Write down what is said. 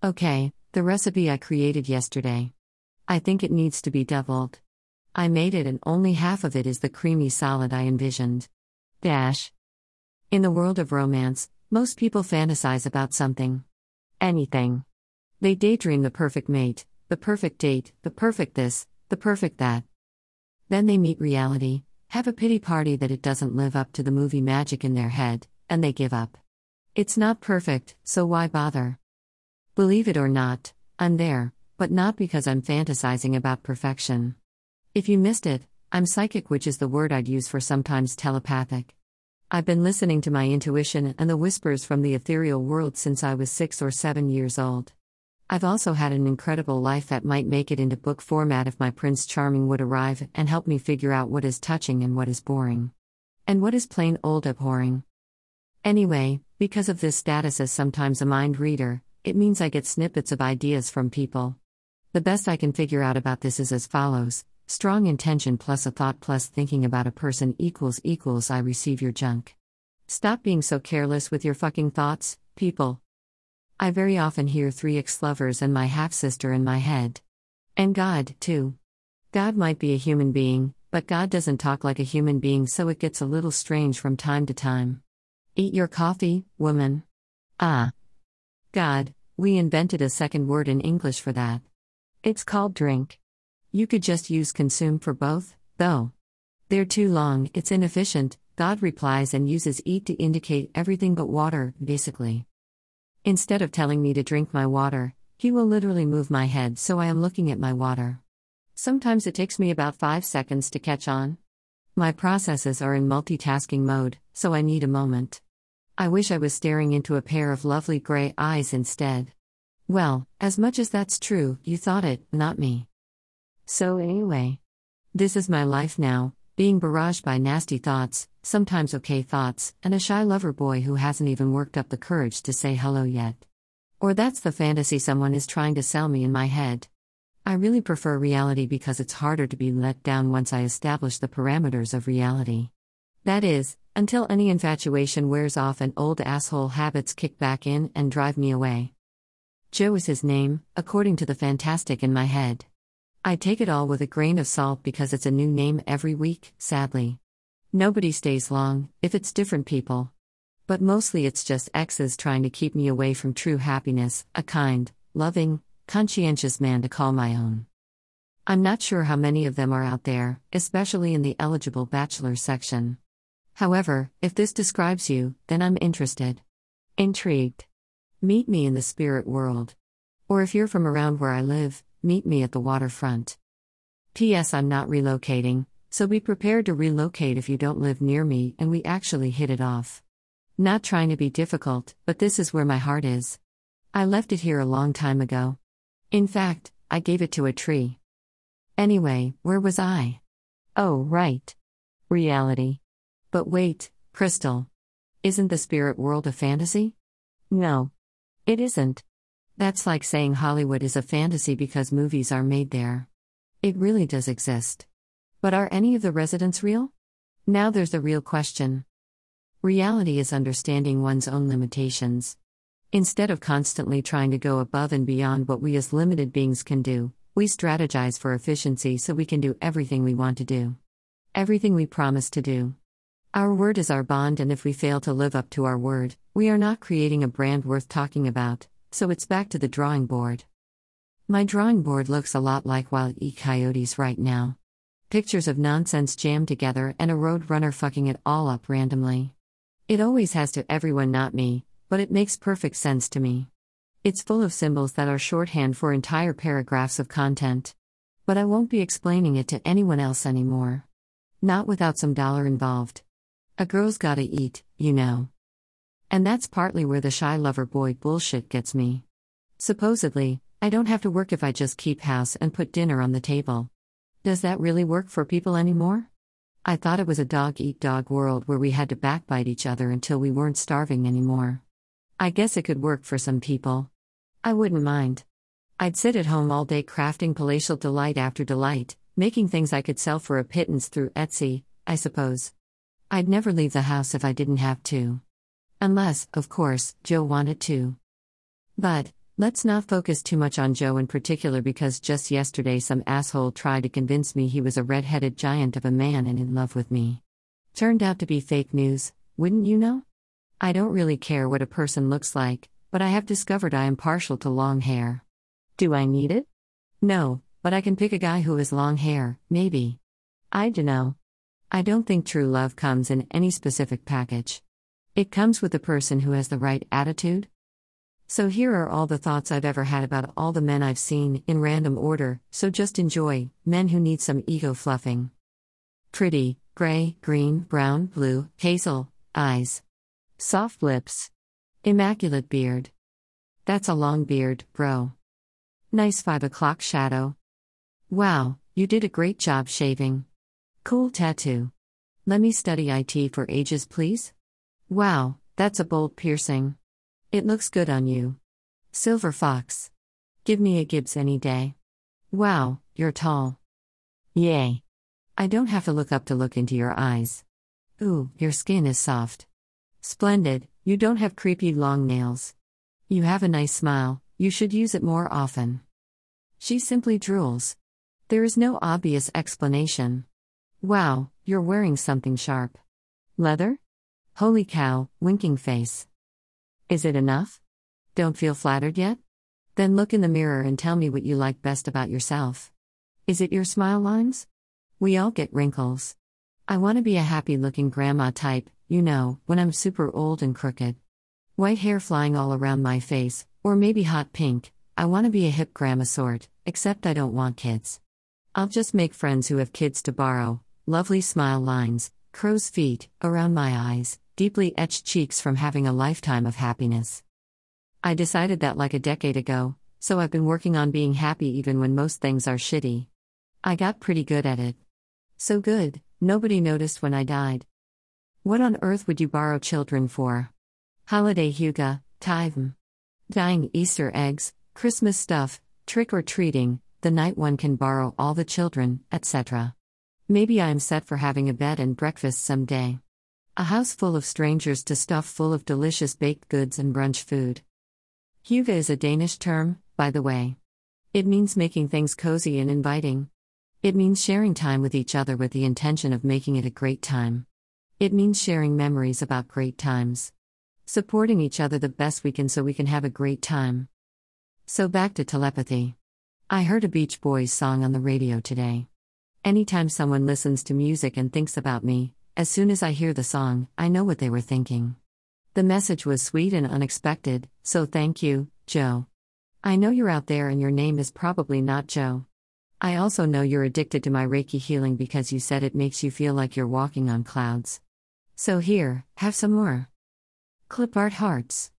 Okay, the recipe I created yesterday. I think it needs to be doubled. I made it and only half of it is the creamy solid I envisioned. Dash. In the world of romance, most people fantasize about something. Anything. They daydream the perfect mate, the perfect date, the perfect this, the perfect that. Then they meet reality, have a pity party that it doesn't live up to the movie magic in their head, and they give up. It's not perfect, so why bother? Believe it or not, I'm there, but not because I'm fantasizing about perfection. If you missed it, I'm psychic, which is the word I'd use for sometimes telepathic. I've been listening to my intuition and the whispers from the ethereal world since I was six or seven years old. I've also had an incredible life that might make it into book format if my Prince Charming would arrive and help me figure out what is touching and what is boring. And what is plain old abhorring. Anyway, because of this status as sometimes a mind reader, it means I get snippets of ideas from people. The best I can figure out about this is as follows strong intention plus a thought plus thinking about a person equals equals I receive your junk. Stop being so careless with your fucking thoughts, people. I very often hear three ex lovers and my half sister in my head. And God, too. God might be a human being, but God doesn't talk like a human being, so it gets a little strange from time to time. Eat your coffee, woman. Ah. God, we invented a second word in English for that. It's called drink. You could just use consume for both, though. They're too long, it's inefficient, God replies and uses eat to indicate everything but water, basically. Instead of telling me to drink my water, he will literally move my head so I am looking at my water. Sometimes it takes me about 5 seconds to catch on. My processes are in multitasking mode, so I need a moment. I wish I was staring into a pair of lovely gray eyes instead. Well, as much as that's true, you thought it, not me. So, anyway. This is my life now, being barraged by nasty thoughts, sometimes okay thoughts, and a shy lover boy who hasn't even worked up the courage to say hello yet. Or that's the fantasy someone is trying to sell me in my head. I really prefer reality because it's harder to be let down once I establish the parameters of reality. That is, until any infatuation wears off and old asshole habits kick back in and drive me away. Joe is his name, according to the fantastic in my head. I take it all with a grain of salt because it's a new name every week, sadly. Nobody stays long, if it's different people. But mostly it's just exes trying to keep me away from true happiness, a kind, loving, conscientious man to call my own. I'm not sure how many of them are out there, especially in the eligible bachelor section. However, if this describes you, then I'm interested. Intrigued. Meet me in the spirit world. Or if you're from around where I live, meet me at the waterfront. P.S. I'm not relocating, so be prepared to relocate if you don't live near me and we actually hit it off. Not trying to be difficult, but this is where my heart is. I left it here a long time ago. In fact, I gave it to a tree. Anyway, where was I? Oh, right. Reality. But wait, Crystal. Isn't the spirit world a fantasy? No. It isn't. That's like saying Hollywood is a fantasy because movies are made there. It really does exist. But are any of the residents real? Now there's the real question. Reality is understanding one's own limitations. Instead of constantly trying to go above and beyond what we as limited beings can do, we strategize for efficiency so we can do everything we want to do. Everything we promise to do. Our word is our bond, and if we fail to live up to our word, we are not creating a brand worth talking about so it's back to the drawing board. My drawing board looks a lot like Wild E. Coyotes right now. Pictures of nonsense jammed together and a road runner fucking it all up randomly. It always has to everyone, not me, but it makes perfect sense to me. It's full of symbols that are shorthand for entire paragraphs of content. But I won't be explaining it to anyone else anymore. Not without some dollar involved. A girl's gotta eat, you know. And that's partly where the shy lover boy bullshit gets me. Supposedly, I don't have to work if I just keep house and put dinner on the table. Does that really work for people anymore? I thought it was a dog eat dog world where we had to backbite each other until we weren't starving anymore. I guess it could work for some people. I wouldn't mind. I'd sit at home all day crafting palatial delight after delight, making things I could sell for a pittance through Etsy, I suppose. I'd never leave the house if I didn't have to. Unless, of course, Joe wanted to. But, Let's not focus too much on Joe in particular because just yesterday some asshole tried to convince me he was a red headed giant of a man and in love with me. Turned out to be fake news, wouldn't you know? I don't really care what a person looks like, but I have discovered I am partial to long hair. Do I need it? No, but I can pick a guy who has long hair, maybe. I dunno. I don't think true love comes in any specific package. It comes with the person who has the right attitude. So here are all the thoughts I've ever had about all the men I've seen, in random order, so just enjoy men who need some ego fluffing. Pretty, gray, green, brown, blue, hazel, eyes. Soft lips. Immaculate beard. That's a long beard, bro. Nice 5 o'clock shadow. Wow, you did a great job shaving. Cool tattoo. Let me study IT for ages, please. Wow, that's a bold piercing. It looks good on you. Silver Fox. Give me a Gibbs any day. Wow, you're tall. Yay. I don't have to look up to look into your eyes. Ooh, your skin is soft. Splendid, you don't have creepy long nails. You have a nice smile, you should use it more often. She simply drools. There is no obvious explanation. Wow, you're wearing something sharp. Leather? Holy cow, winking face. Is it enough? Don't feel flattered yet? Then look in the mirror and tell me what you like best about yourself. Is it your smile lines? We all get wrinkles. I want to be a happy looking grandma type, you know, when I'm super old and crooked. White hair flying all around my face, or maybe hot pink. I want to be a hip grandma sort, except I don't want kids. I'll just make friends who have kids to borrow, lovely smile lines, crow's feet, around my eyes, deeply etched cheeks from having a lifetime of happiness. I decided that like a decade ago, so I've been working on being happy even when most things are shitty. I got pretty good at it. So good, nobody noticed when I died. What on earth would you borrow children for? Holiday hygge, time. Dying Easter eggs, Christmas stuff, trick or treating, the night one can borrow all the children, etc. Maybe I am set for having a bed and breakfast someday. A house full of strangers to stuff full of delicious baked goods and brunch food. Hygge is a Danish term, by the way. It means making things cozy and inviting. It means sharing time with each other with the intention of making it a great time. It means sharing memories about great times. Supporting each other the best we can so we can have a great time. So back to telepathy. I heard a Beach Boys song on the radio today. Anytime someone listens to music and thinks about me, as soon as I hear the song, I know what they were thinking. The message was sweet and unexpected, so thank you, Joe. I know you're out there and your name is probably not Joe. I also know you're addicted to my Reiki healing because you said it makes you feel like you're walking on clouds. So here, have some more. Clip art hearts.